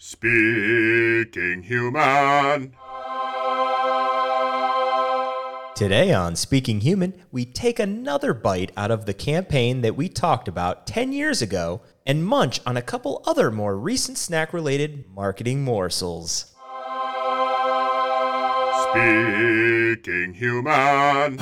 Speaking Human. Today on Speaking Human, we take another bite out of the campaign that we talked about 10 years ago and munch on a couple other more recent snack related marketing morsels. Speaking Human.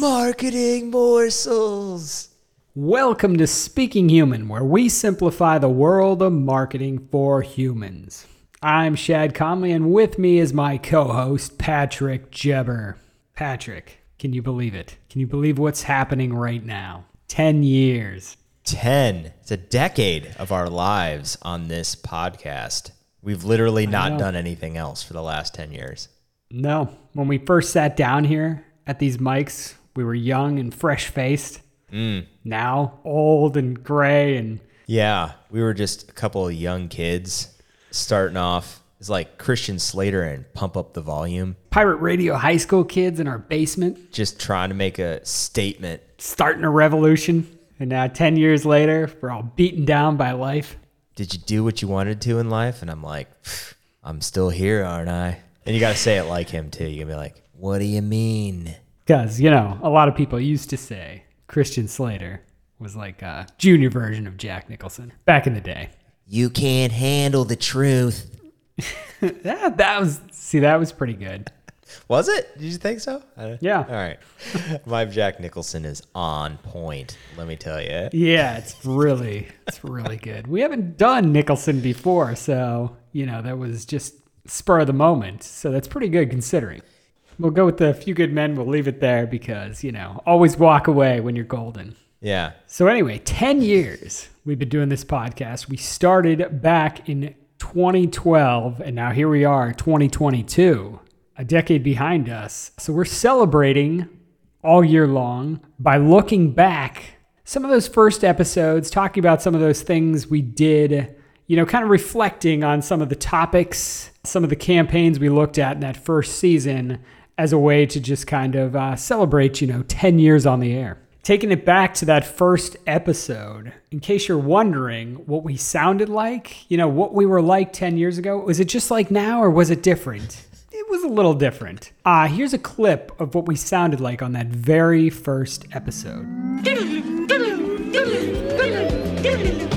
Marketing morsels! Welcome to Speaking Human, where we simplify the world of marketing for humans. I'm Shad Conley, and with me is my co host, Patrick Jebber. Patrick, can you believe it? Can you believe what's happening right now? 10 years. 10. It's a decade of our lives on this podcast. We've literally not done anything else for the last 10 years. No, when we first sat down here at these mics, we were young and fresh faced. Mm. Now, old and gray and Yeah, we were just a couple of young kids starting off. It's like Christian Slater and Pump Up the Volume, pirate radio high school kids in our basement just trying to make a statement. starting a revolution. And now, 10 years later, we're all beaten down by life. Did you do what you wanted to in life? And I'm like, I'm still here, aren't I? And you got to say it like him too. You to be like, what do you mean? Because, you know, a lot of people used to say Christian Slater was like a junior version of Jack Nicholson back in the day. You can't handle the truth. Yeah, that was, see, that was pretty good. Was it? Did you think so? Yeah. All right. My Jack Nicholson is on point. Let me tell you. Yeah, it's really, it's really good. We haven't done Nicholson before, so, you know, that was just spur of the moment. So that's pretty good considering. We'll go with the few good men. We'll leave it there because, you know, always walk away when you're golden. Yeah. So anyway, 10 years we've been doing this podcast. We started back in 2012 and now here we are 2022, a decade behind us. So we're celebrating all year long by looking back some of those first episodes, talking about some of those things we did, you know, kind of reflecting on some of the topics, some of the campaigns we looked at in that first season as a way to just kind of uh, celebrate, you know, 10 years on the air. Taking it back to that first episode, in case you're wondering what we sounded like, you know, what we were like 10 years ago, was it just like now or was it different? It was a little different. Uh, here's a clip of what we sounded like on that very first episode.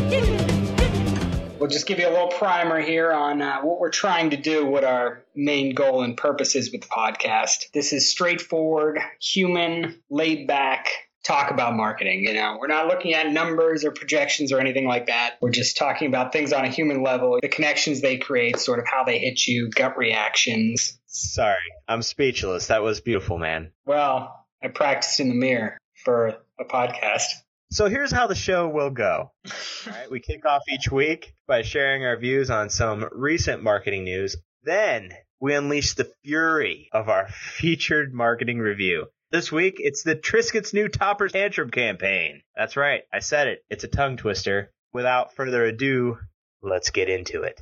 We'll just give you a little primer here on uh, what we're trying to do, what our main goal and purpose is with the podcast. This is straightforward, human, laid back talk about marketing. You know, we're not looking at numbers or projections or anything like that. We're just talking about things on a human level, the connections they create, sort of how they hit you, gut reactions. Sorry, I'm speechless. That was beautiful, man. Well, I practiced in the mirror for a podcast. So here's how the show will go. All right, we kick off each week by sharing our views on some recent marketing news. Then we unleash the fury of our featured marketing review. This week, it's the Triscuit's new Topper Tantrum campaign. That's right, I said it. It's a tongue twister. Without further ado, let's get into it.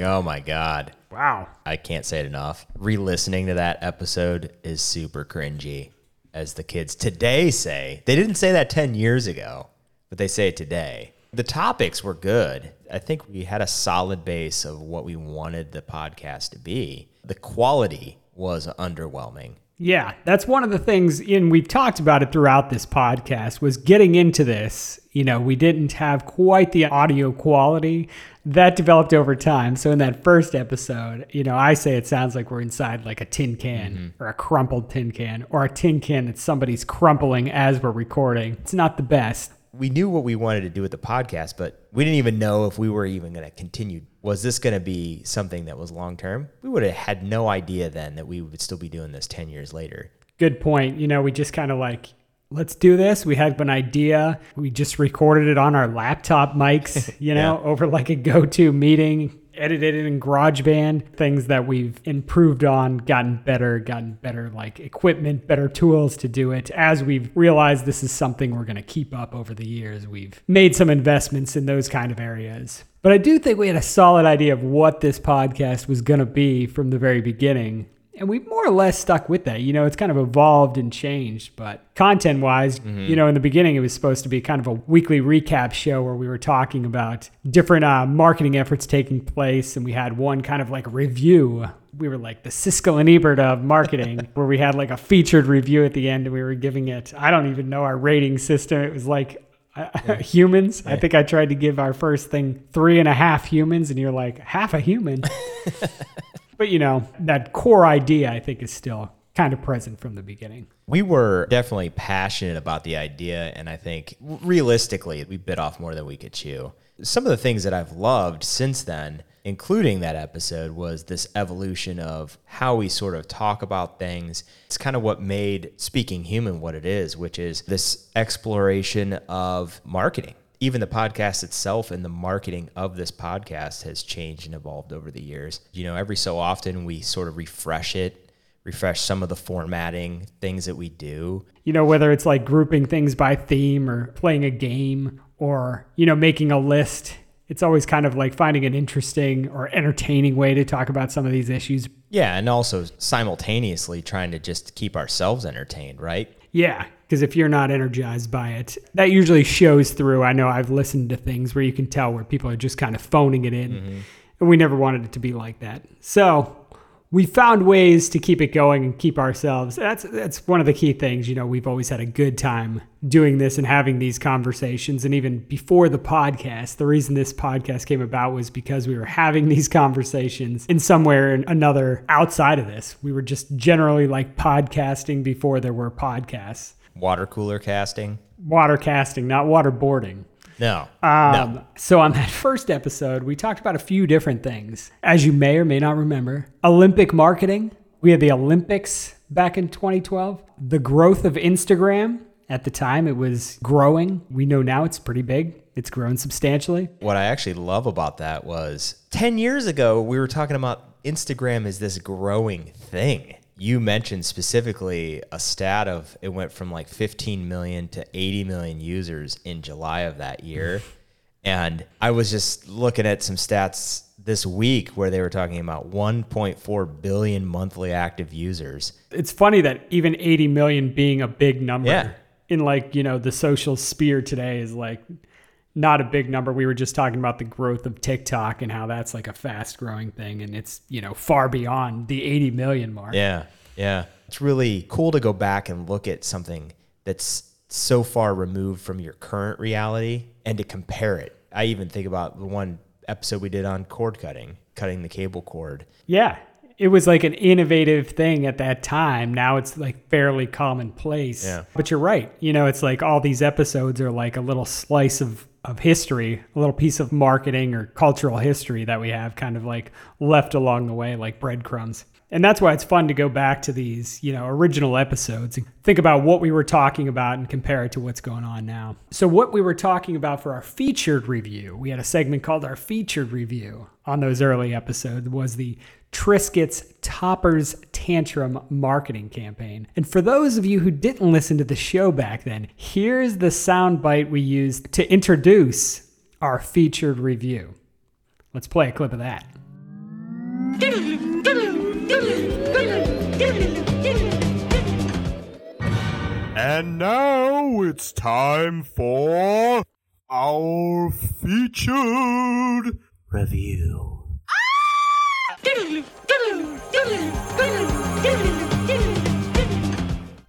Oh my God. Wow. I can't say it enough. Re listening to that episode is super cringy, as the kids today say. They didn't say that 10 years ago, but they say it today. The topics were good. I think we had a solid base of what we wanted the podcast to be. The quality was underwhelming. Yeah, that's one of the things, and we've talked about it throughout this podcast, was getting into this. You know, we didn't have quite the audio quality that developed over time. So in that first episode, you know, I say it sounds like we're inside like a tin can mm-hmm. or a crumpled tin can or a tin can that somebody's crumpling as we're recording. It's not the best. we knew what we wanted to do with the podcast, but we didn't even know if we were even going to continue. Was this going to be something that was long term? We would have had no idea then that we would still be doing this 10 years later. Good point. You know, we just kind of like, let's do this. We had an idea. We just recorded it on our laptop mics, you know, over like a go to meeting, edited it in GarageBand, things that we've improved on, gotten better, gotten better like equipment, better tools to do it. As we've realized this is something we're going to keep up over the years, we've made some investments in those kind of areas. But I do think we had a solid idea of what this podcast was going to be from the very beginning. And we've more or less stuck with that. You know, it's kind of evolved and changed, but content wise, you know, in the beginning, it was supposed to be kind of a weekly recap show where we were talking about different uh, marketing efforts taking place. And we had one kind of like review. We were like the Siskel and Ebert of marketing, where we had like a featured review at the end and we were giving it, I don't even know our rating system. It was like humans. I think I tried to give our first thing three and a half humans, and you're like, half a human. but you know, that core idea, I think, is still kind of present from the beginning. We were definitely passionate about the idea, and I think realistically, we bit off more than we could chew. Some of the things that I've loved since then, including that episode, was this evolution of how we sort of talk about things. It's kind of what made Speaking Human what it is, which is this exploration of marketing. Even the podcast itself and the marketing of this podcast has changed and evolved over the years. You know, every so often we sort of refresh it, refresh some of the formatting, things that we do. You know, whether it's like grouping things by theme or playing a game or, you know, making a list. It's always kind of like finding an interesting or entertaining way to talk about some of these issues. Yeah, and also simultaneously trying to just keep ourselves entertained, right? Yeah, because if you're not energized by it, that usually shows through. I know I've listened to things where you can tell where people are just kind of phoning it in, mm-hmm. and we never wanted it to be like that. So we found ways to keep it going and keep ourselves. That's that's one of the key things. You know, we've always had a good time doing this and having these conversations. And even before the podcast, the reason this podcast came about was because we were having these conversations in somewhere or another outside of this. We were just generally like podcasting before there were podcasts. Water cooler casting? Water casting, not waterboarding. No. Um, no. So, on that first episode, we talked about a few different things. As you may or may not remember, Olympic marketing. We had the Olympics back in 2012. The growth of Instagram. At the time, it was growing. We know now it's pretty big. It's grown substantially. What I actually love about that was 10 years ago, we were talking about Instagram is this growing thing. You mentioned specifically a stat of it went from like 15 million to 80 million users in July of that year. And I was just looking at some stats this week where they were talking about 1.4 billion monthly active users. It's funny that even 80 million being a big number Yeah. in like, you know, the social sphere today is like not a big number. We were just talking about the growth of TikTok and how that's like a fast growing thing and it's, you know, far beyond the 80 million mark. Yeah, yeah. It's really cool to go back and look at something that's so far removed from your current reality and to compare it. I even think about the one episode we did on cord cutting, cutting the cable cord. Yeah. It was like an innovative thing at that time. Now it's like fairly commonplace. Yeah. But you're right. You know, it's like all these episodes are like a little slice of, of history, a little piece of marketing or cultural history that we have kind of like left along the way, like breadcrumbs. And that's why it's fun to go back to these, you know, original episodes and think about what we were talking about and compare it to what's going on now. So, what we were talking about for our featured review, we had a segment called our featured review on those early episodes, was the Triscuits Toppers Tantrum marketing campaign. And for those of you who didn't listen to the show back then, here's the soundbite we used to introduce our featured review. Let's play a clip of that. And now it's time for our featured Review.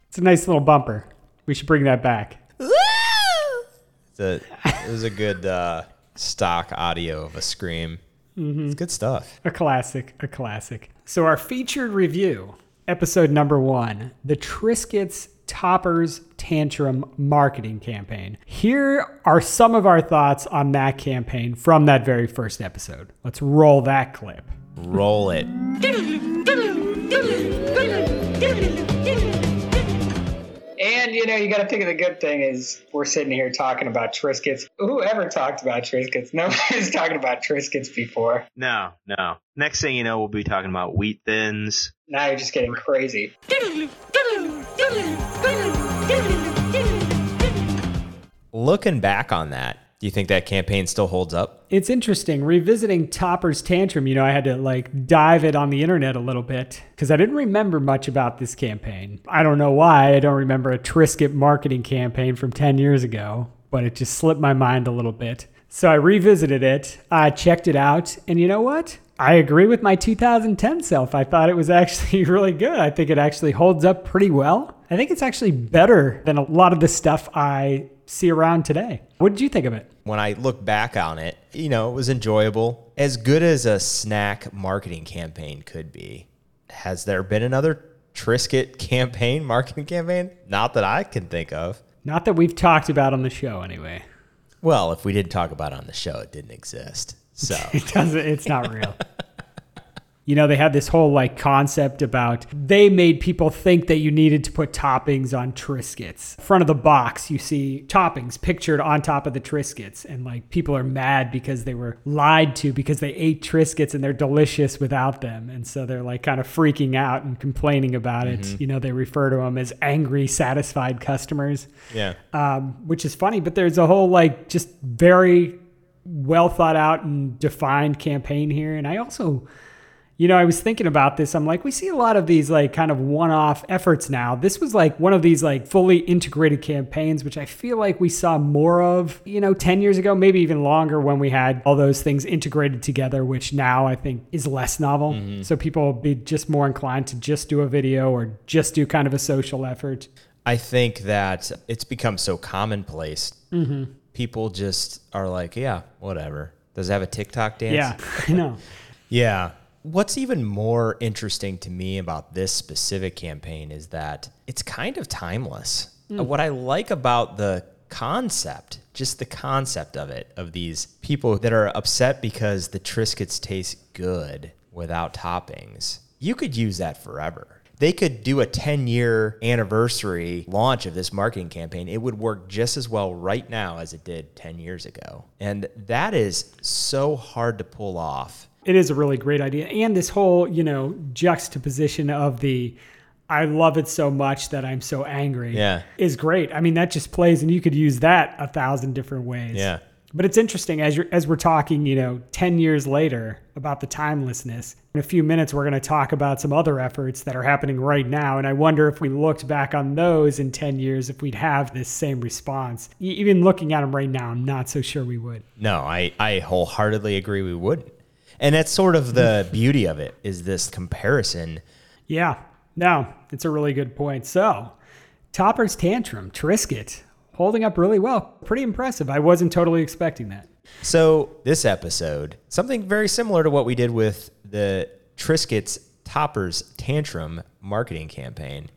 It's a nice little bumper. We should bring that back. It's a, it was a good uh, stock audio of a scream. It's good stuff. A classic, a classic. So, our featured review, episode number one the Triscuits Toppers Tantrum marketing campaign. Here are some of our thoughts on that campaign from that very first episode. Let's roll that clip. Roll it. And you know, you got to think of the good thing is we're sitting here talking about Triscuits. Who ever talked about Triscuits? Nobody's talking about Triscuits before. No, no. Next thing you know, we'll be talking about wheat thins. Now you're just getting crazy. Looking back on that, do you think that campaign still holds up? It's interesting revisiting Topper's Tantrum. You know, I had to like dive it on the internet a little bit because I didn't remember much about this campaign. I don't know why. I don't remember a Triscuit marketing campaign from 10 years ago, but it just slipped my mind a little bit. So I revisited it, I checked it out, and you know what? I agree with my 2010 self. I thought it was actually really good. I think it actually holds up pretty well. I think it's actually better than a lot of the stuff I see around today. What did you think of it? When I look back on it, you know, it was enjoyable. As good as a snack marketing campaign could be. Has there been another Triscuit campaign, marketing campaign? Not that I can think of. Not that we've talked about on the show, anyway. Well, if we didn't talk about it on the show, it didn't exist. So It doesn't. It's not real. you know, they had this whole like concept about they made people think that you needed to put toppings on Triscuits. Front of the box, you see toppings pictured on top of the Triscuits, and like people are mad because they were lied to because they ate Triscuits and they're delicious without them, and so they're like kind of freaking out and complaining about it. You know, they refer to them as angry, satisfied customers yeah. um, which is funny. But there's a whole like just very well thought out and defined campaign here. And I also, you know, I was thinking about this. I'm like, we see a lot of these like kind of one off efforts now. This was like one of these like fully integrated campaigns, which I feel like we saw more of, you know, 10 years ago, maybe even longer when we had all those things integrated together, which now I think is less novel. Mm-hmm. So people will be just more inclined to just do a video or just do kind of a social effort. I think that it's become so commonplace. Mm-hmm. People just are like, yeah, whatever. Does it have a TikTok dance? Yeah, I know. Yeah. What's even more interesting to me about this specific campaign is that it's kind of timeless. Uh, What I like about the concept, just the concept of it, of these people that are upset because the Triscuits taste good without toppings, you could use that forever. They could do a 10 year anniversary launch of this marketing campaign. It would work just as well right now as it did 10 years ago. And that is so hard to pull off. It is a really great idea. And this whole, you know, juxtaposition of the I love it so much that I'm so angry Yeah. is great. I mean, that just plays and you could use that a thousand different ways. Yeah. But it's interesting as you're as we're talking, you know, 10 years later about the timelessness. In a few minutes we're going to talk about some other efforts that are happening right now and I wonder if we looked back on those in 10 years if we'd have this same response. Even looking at them right now, I'm not so sure we would. No, I, I wholeheartedly agree we wouldn't. And that's sort of the beauty of it is this comparison. Yeah, no, it's a really good point. So, Topper's Tantrum, Triscuit, holding up really well. Pretty impressive. I wasn't totally expecting that. So this episode, something very similar to what we did with the Triscuits Toppers Tantrum marketing campaign.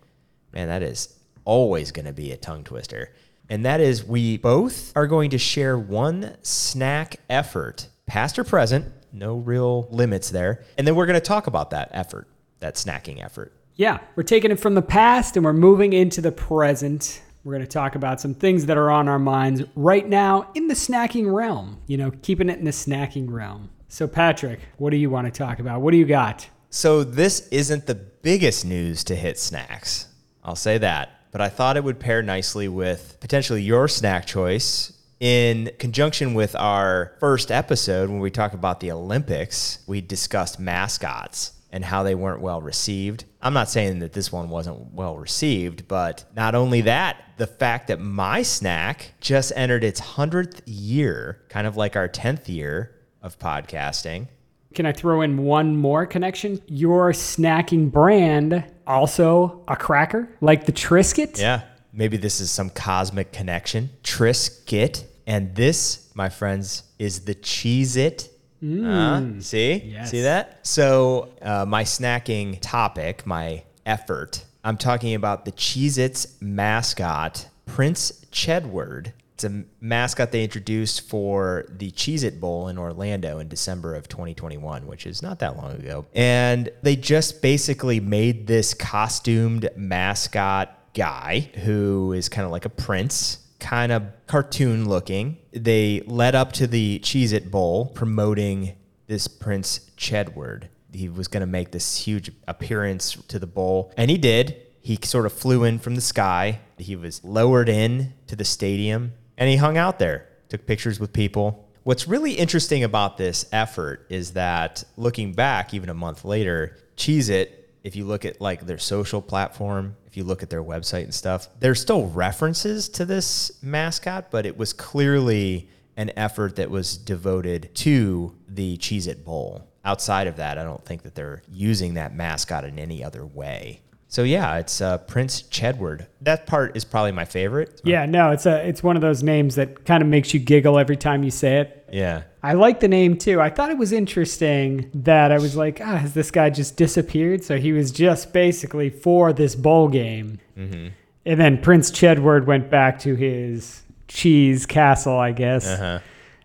Man, that is always going to be a tongue twister. And that is we both are going to share one snack effort, past or present, no real limits there. And then we're going to talk about that effort, that snacking effort. Yeah, we're taking it from the past and we're moving into the present. We're going to talk about some things that are on our minds right now in the snacking realm, you know, keeping it in the snacking realm. So, Patrick, what do you want to talk about? What do you got? So this isn't the biggest news to hit snacks. I'll say that. But I thought it would pair nicely with potentially your snack choice in conjunction with our first episode when we talk about the Olympics. We discussed mascots and how they weren't well received. I'm not saying that this one wasn't well received, but not only that, the fact that my snack just entered its 100th year, kind of like our 10th year of podcasting. Can I throw in one more connection? Your snacking brand, also a cracker, like the Triscuit. Yeah. Maybe this is some cosmic connection. Triscuit. And this, my friends, is the Cheez It. Uh, see? Yes. See that? So, uh, my snacking topic, my effort, I'm talking about the Cheez Its mascot, Prince Chedward. It's a mascot they introduced for the Cheez It Bowl in Orlando in December of 2021, which is not that long ago. And they just basically made this costumed mascot guy who is kind of like a prince, kind of cartoon looking. They led up to the Cheez It Bowl promoting this Prince Chedward. He was going to make this huge appearance to the bowl, and he did. He sort of flew in from the sky. He was lowered in to the stadium, and he hung out there, took pictures with people. What's really interesting about this effort is that looking back, even a month later, Cheez It, if you look at like their social platform, if you look at their website and stuff, there's still references to this mascot, but it was clearly an effort that was devoted to the Cheez It Bowl. Outside of that, I don't think that they're using that mascot in any other way. So yeah, it's uh, Prince Chedward. That part is probably my favorite. Yeah, no, it's a it's one of those names that kind of makes you giggle every time you say it. Yeah. I like the name too. I thought it was interesting that I was like, ah, has this guy just disappeared? So he was just basically for this bowl game. Mm-hmm. And then Prince Chedward went back to his cheese castle, I guess. Uh-huh.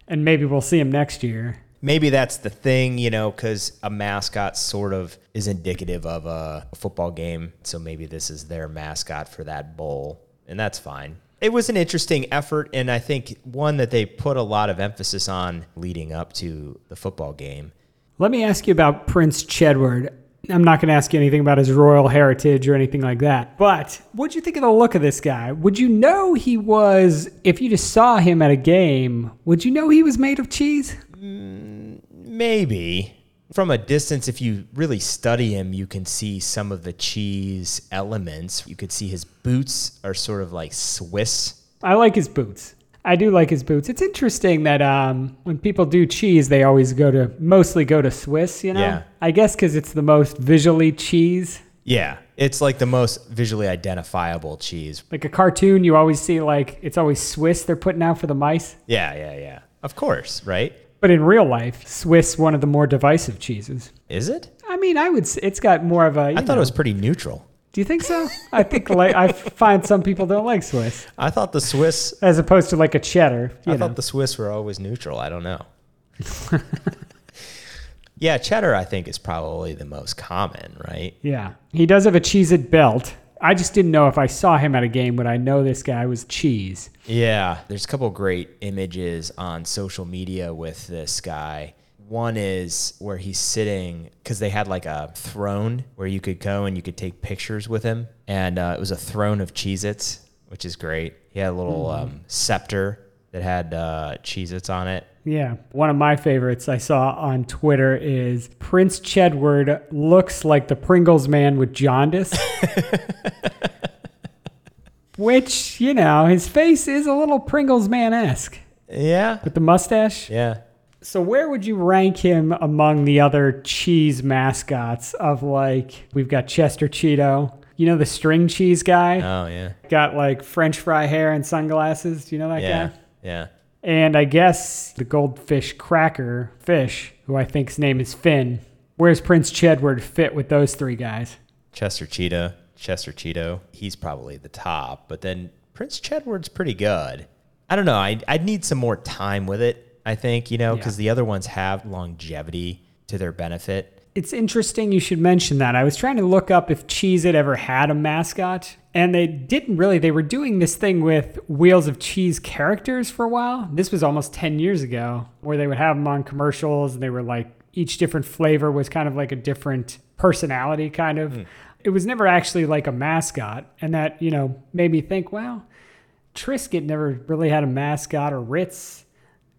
And maybe we'll see him next year. Maybe that's the thing, you know, because a mascot sort of is indicative of a football game. So maybe this is their mascot for that bowl, and that's fine. It was an interesting effort, and I think one that they put a lot of emphasis on leading up to the football game. Let me ask you about Prince Chedward. I'm not going to ask you anything about his royal heritage or anything like that. But what'd you think of the look of this guy? Would you know he was, if you just saw him at a game, would you know he was made of cheese? Maybe. From a distance, if you really study him, you can see some of the cheese elements. You could see his boots are sort of like Swiss. I like his boots. I do like his boots. It's interesting that um, when people do cheese, they always go to mostly go to Swiss. You know, Yeah. I guess because it's the most visually cheese. Yeah, it's like the most visually identifiable cheese. Like a cartoon, you always see like it's always Swiss they're putting out for the mice. Yeah, yeah, yeah. Of course, right? But in real life, Swiss one of the more divisive cheeses. Is it? I mean, I would. s- It's got more of a. I thought it was pretty neutral. Do you think so? I think like I find some people don't like Swiss I thought the Swiss. as opposed to like a cheddar. You I know. thought the Swiss were always neutral. I don't know. yeah, cheddar. I think is probably the most common, right? yeah, he does have a cheese it belt. I just didn't know if I saw him at a game would I know this guy was cheese. Yeah, there's a couple great images on social media with this guy. One is where he's sitting because they had like a throne where you could go and you could take pictures with him, and uh, it was a throne of Cheez-Its, which is great. He had a little um, scepter that had uh, Cheez-Its on it. Yeah, one of my favorites I saw on Twitter is Prince Chedward looks like the Pringles man with jaundice. Which, you know, his face is a little Pringles man esque Yeah, with the mustache. yeah. So where would you rank him among the other cheese mascots of like we've got Chester Cheeto, you know the string cheese guy, Oh yeah, got like French fry hair and sunglasses. Do you know that guy? yeah, guy? yeah. And I guess the goldfish cracker fish, who I think's name is Finn. Where's Prince Chedward fit with those three guys? Chester Cheetah, Chester Cheeto. He's probably the top, but then Prince Chedward's pretty good. I don't know. I I'd need some more time with it. I think you know because the other ones have longevity to their benefit. It's interesting you should mention that. I was trying to look up if Cheez It ever had a mascot, and they didn't really. They were doing this thing with Wheels of Cheese characters for a while. This was almost 10 years ago, where they would have them on commercials, and they were like, each different flavor was kind of like a different personality, kind of. Hmm. It was never actually like a mascot, and that, you know, made me think, well, Triscuit never really had a mascot, or Ritz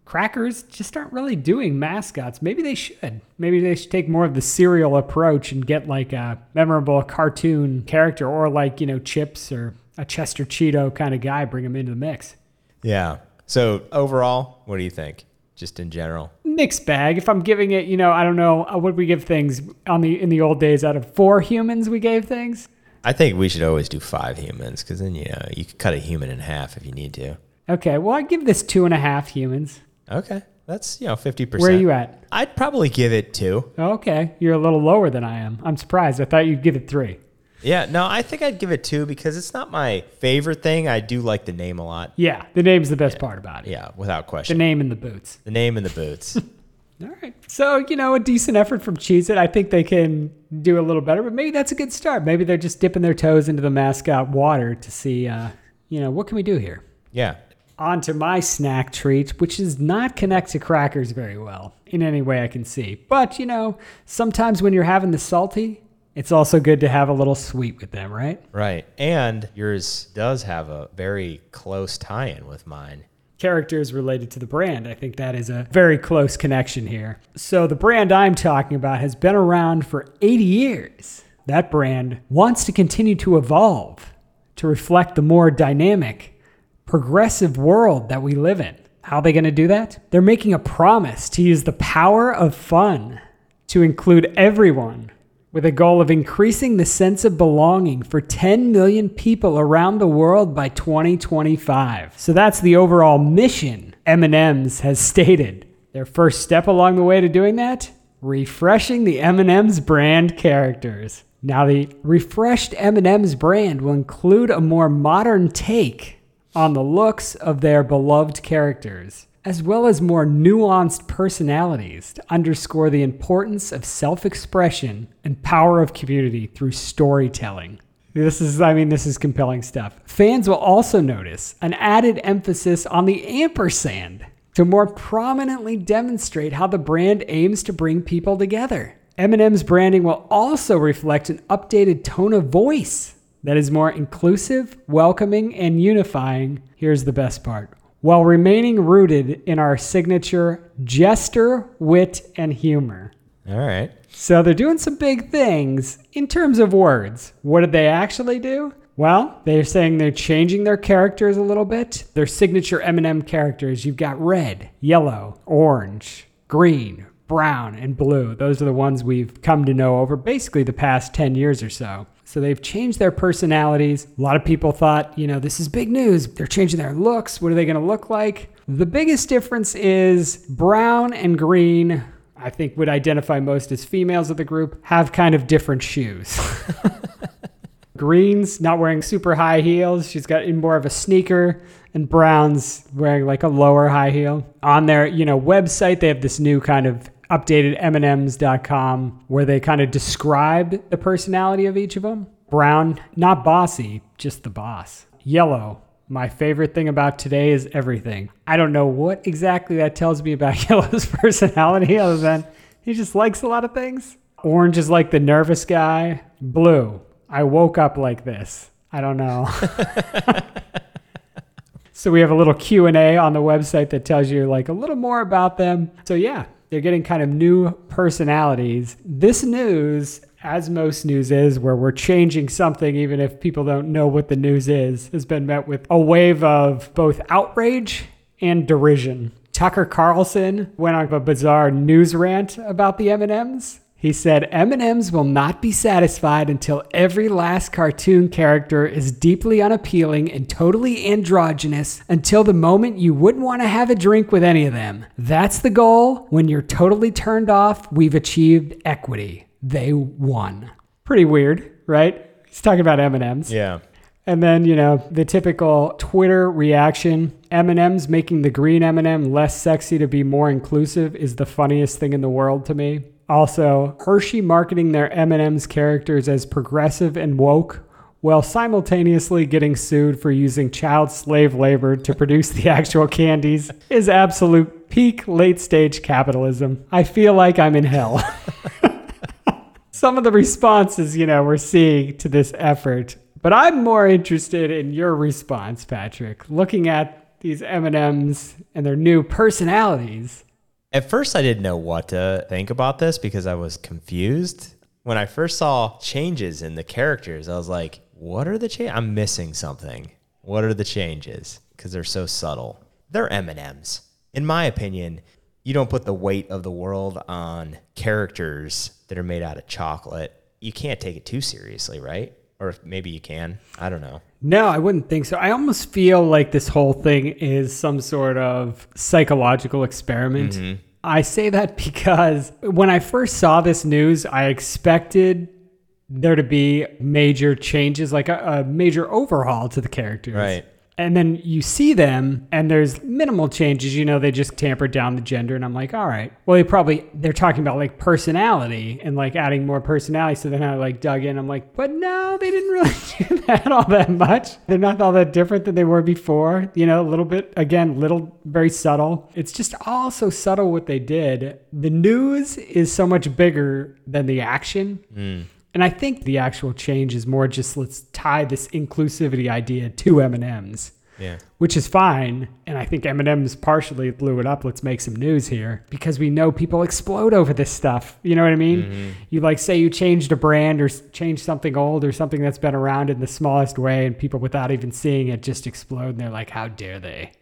crackers just aren't really doing mascots. Maybe they should. Maybe they should take more of the cereal approach and get like a memorable cartoon character or like, you know, Chips or a Chester Cheeto kind of guy, bring them into the mix. Yeah. So overall, what do you think? Just in general. Mixed bag. If I'm giving it, you know, I don't know, uh, what we give things on the in the old days out of four humans we gave things. I think we should always do five humans because then you know you could cut a human in half if you need to. Okay, well I give this two and a half humans. Okay, that's you know fifty percent. Where are you at? I'd probably give it two. Okay, you're a little lower than I am. I'm surprised. I thought you'd give it three. Yeah, no, I think I'd give it two because it's not my favorite thing. I do like the name a lot. Yeah, the name's the best part about it. Yeah, without question. The name and the boots. The name and the boots. All right. So, you know, a decent effort from Cheez It. I think they can do a little better, but maybe that's a good start. Maybe they're just dipping their toes into the mascot water to see, uh, you know, what can we do here? Yeah. On to my snack treat, which does not connect to crackers very well in any way I can see. But, you know, sometimes when you're having the salty, it's also good to have a little sweet with them, right? Right. And yours does have a very close tie in with mine. characters related to the brand. I think that is a very close connection here. So, the brand I'm talking about has been around for 80 years. That brand wants to continue to evolve to reflect the more dynamic, progressive world that we live in. How are they going to do that? They're making a promise to use the power of fun to include everyone with a goal of increasing the sense of belonging for 10 million people around the world by 2025. So that's the overall mission M&M's has stated. Their first step along the way to doing that, refreshing the M&M's brand characters. Now the refreshed M&M's brand will include a more modern take on the looks of their beloved characters as well as more nuanced personalities to underscore the importance of self expression and power of community through storytelling. This is, I mean, this is compelling stuff. Fans will also notice an added emphasis on the ampersand to more prominently demonstrate how the brand aims to bring people together. M&M's branding will also reflect an updated tone of voice that is more inclusive, welcoming, and unifying. Here's the best part while remaining rooted in our signature jester, wit, and humor. All right. So they're doing some big things in terms of words. What did they actually do? Well, they're saying they're changing their characters a little bit. Their signature M&M characters, you've got red, yellow, orange, green, brown, and blue. Those are the ones we've come to know over basically the past 10 years or so. So they've changed their personalities. A lot of people thought, you know, this is big news. They're changing their looks. What are they going to look like? The biggest difference is brown and green, I think would identify most as females of the group, have kind of different shoes. Green's not wearing super high heels. She's got more of a sneaker. And Brown's wearing like a lower high heel. On their, you know, website, they have this new kind of updated mnms.com where they kind of describe the personality of each of them. Brown, not bossy, just the boss. Yellow, my favorite thing about today is everything. I don't know what exactly that tells me about Yellow's personality other than he just likes a lot of things. Orange is like the nervous guy. Blue, I woke up like this. I don't know. so we have a little Q&A on the website that tells you like a little more about them. So yeah, they're getting kind of new personalities. This news, as most news is, where we're changing something, even if people don't know what the news is, has been met with a wave of both outrage and derision. Tucker Carlson went on a bizarre news rant about the M&Ms. He said M&Ms will not be satisfied until every last cartoon character is deeply unappealing and totally androgynous until the moment you wouldn't want to have a drink with any of them. That's the goal. When you're totally turned off, we've achieved equity. They won. Pretty weird, right? He's talking about M&Ms. Yeah. And then, you know, the typical Twitter reaction, M&M's making the green M&M less sexy to be more inclusive is the funniest thing in the world to me. Also, Hershey marketing their M&M's characters as progressive and woke while simultaneously getting sued for using child slave labor to produce the actual candies is absolute peak late stage capitalism. I feel like I'm in hell. Some of the responses, you know, we're seeing to this effort, but I'm more interested in your response, Patrick, looking at these M&Ms and their new personalities. At first, I didn't know what to think about this because I was confused. When I first saw changes in the characters, I was like, what are the changes? I'm missing something. What are the changes? Because they're so subtle. They're M&Ms. In my opinion, you don't put the weight of the world on characters that are made out of chocolate. You can't take it too seriously, right? Or maybe you can. I don't know. No, I wouldn't think so. I almost feel like this whole thing is some sort of psychological experiment. Mm-hmm. I say that because when I first saw this news, I expected there to be major changes, like a, a major overhaul to the characters. Right. And then you see them and there's minimal changes. You know, they just tampered down the gender. And I'm like, all right. Well, they probably, they're talking about like personality and like adding more personality. So then I like dug in. I'm like, but no, they didn't really do that all that much. They're not all that different than they were before. You know, a little bit, again, little, very subtle. It's just all so subtle what they did. The news is so much bigger than the action. Mm. And I think the actual change is more just let's tie this inclusivity idea to M&Ms. Yeah. Which is fine, and I think M&M's partially blew it up. Let's make some news here because we know people explode over this stuff. You know what I mean? You like say you changed a brand or changed something old or something that's been around in the smallest way, and people without even seeing it just explode, and they're like, "How dare they?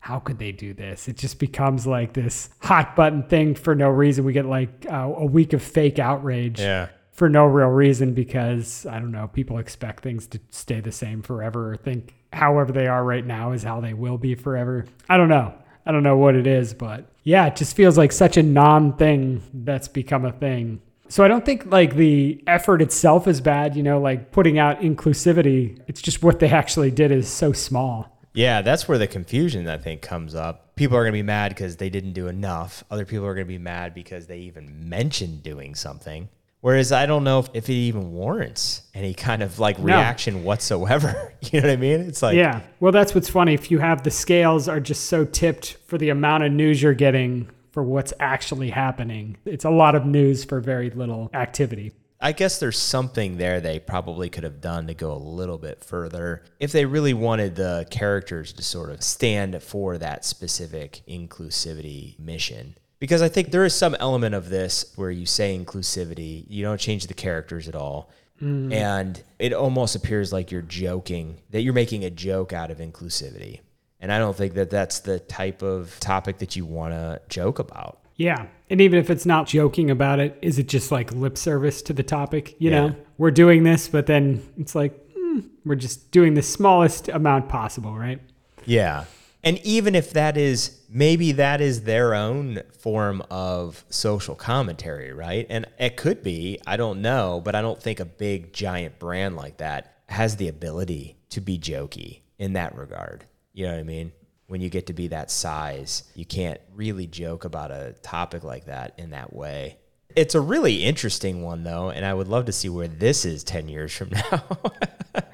How could they do this?" It just becomes like this hot button thing for no reason. We get like uh, a week of fake outrage Yeah. For no real reason because I don't know, people expect things to stay the same forever or think however they are right now is how they will be forever. I don't know. I don't know what it is, but yeah, it just feels like such a non thing that's become a thing. So I don't think like the effort itself is bad, you know, like putting out inclusivity. It's just what they actually did is so small. Yeah, that's where the confusion I think comes up. People are going to be mad because they didn't do enough. Other people are going to be mad because they even mentioned doing something. Whereas I don't know if, if it even warrants any kind of like reaction whatsoever. you know what I mean? It's like, Yeah. Well, that's what's funny. If you have the scales are just so tipped for the amount of news you're getting for what's actually happening, it's a lot of news for very little activity. I guess there's something there they probably could have done to go a little bit further if they really wanted the characters to sort of stand for that specific inclusivity mission. Because I think there is some element of this where you say inclusivity, you don't change the characters at all. And it almost appears like you're joking, that you're making a joke out of inclusivity. And I don't think that that's the type of topic that you want to joke about. Yeah. And even if it's not joking about it, is it just like lip service to the topic? You Yeah. know, we're doing this, but then it's like, hmm, we're just doing the smallest amount possible, right? Yeah. And even if that is maybe that is their own form of social commentary, right? And it could be, I don't know, but I don't think a big giant brand like that has the ability to be jokey in that regard. You know what I mean? When you get to be that size, you can't really joke about a topic like that in that way. It's a really interesting one though, and I would love to see where this is 10 years from now,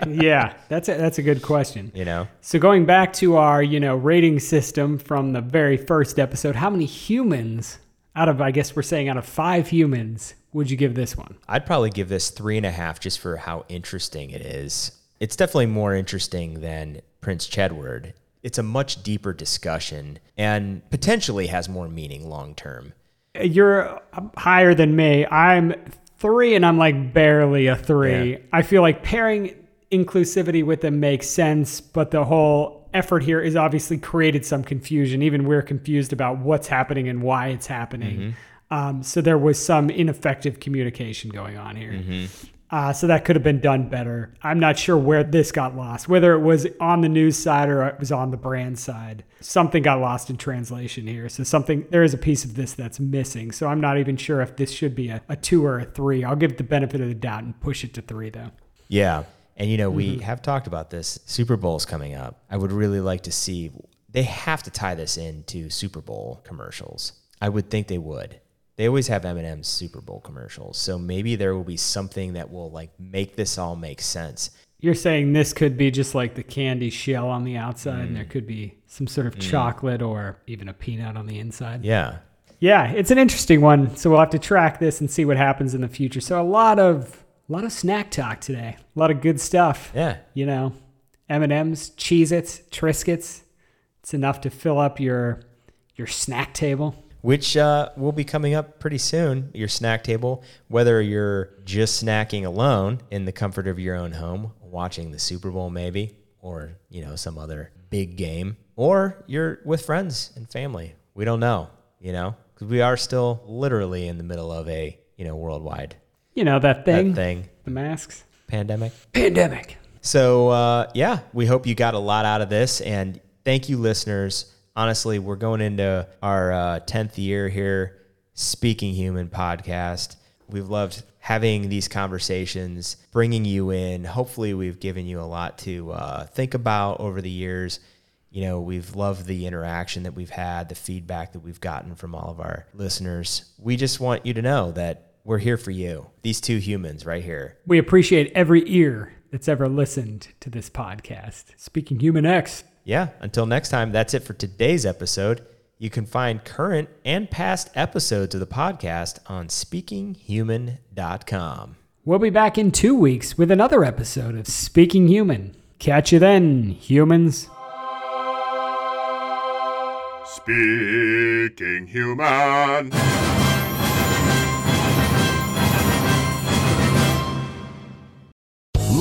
yeah. That's a, that's a good question. you know? So going back to our, you know, rating system from the very first episode, how many humans out of I guess we're saying out of five humans would you give this one? I'd probably give this three and a half just for how interesting it is. It's definitely more interesting than Prince Chedward. It's a much deeper discussion and potentially has more meaning long term. You're uh, higher than me. I'm three, and I'm like barely a three. Yeah. I feel like pairing inclusivity with them makes sense, but the whole effort here is obviously created some confusion. Even we're confused about what's happening and why it's happening. Mm-hmm. Um, so there was some ineffective communication going on here. Mm-hmm. Uh, so that could have been done better. I'm not sure where this got lost, whether it was on the news side or it was on the brand side. Something got lost in translation here. So something there is a piece of this that's missing. So I'm not even sure if this should be a, a two or a three. I'll give it the benefit of the doubt and push it to three though. Yeah. And, you know, we have talked about this. Super Bowl's coming up. I would really like to see, they have to tie this into Super Bowl commercials. I would think they would. They always have M&M's Super Bowl commercials. So maybe there will be something that will like make this all make sense. You're saying this could be just like the candy shell on the outside, and there mm. could be some sort of mm. chocolate or even a peanut on the inside. Yeah. Yeah, it's an interesting one. So we'll have to track this and see what happens in the future. So a lot of a lot of snack talk today. A lot of good stuff. Yeah. You know, M&Ms, Cheez-Its, Triscuits. It's enough to fill up your your snack table. Which uh, will be coming up pretty soon. Your snack table, whether you're just snacking alone in the comfort of your own home, watching the Super Bowl maybe, or you know some other big game, or you're with friends and family. We don't know, you know, because we are still literally in the middle of a you know worldwide You know that thing, that thing the masks. pandemic. Pandemic. So uh, yeah, we hope you got a lot out of this, and thank you, listeners. Honestly, we're going into our uh, tenth year here, Speaking Human podcast. We've loved having these conversations, bringing you in. Hopefully, we've given you a lot to uh, think about over the years. You know, we've loved the interaction that we've had, the feedback that we've gotten from all of our listeners. We just want you to know that we're here for you, these two humans right here. We appreciate every ear that's ever listened to this podcast. Speaking Human X. Yeah, until next time, that's it for today's episode. You can find current and past episodes of the podcast on speakinghuman.com. We'll be back in two weeks with another episode of Speaking Human. Catch you then, humans. Speaking human.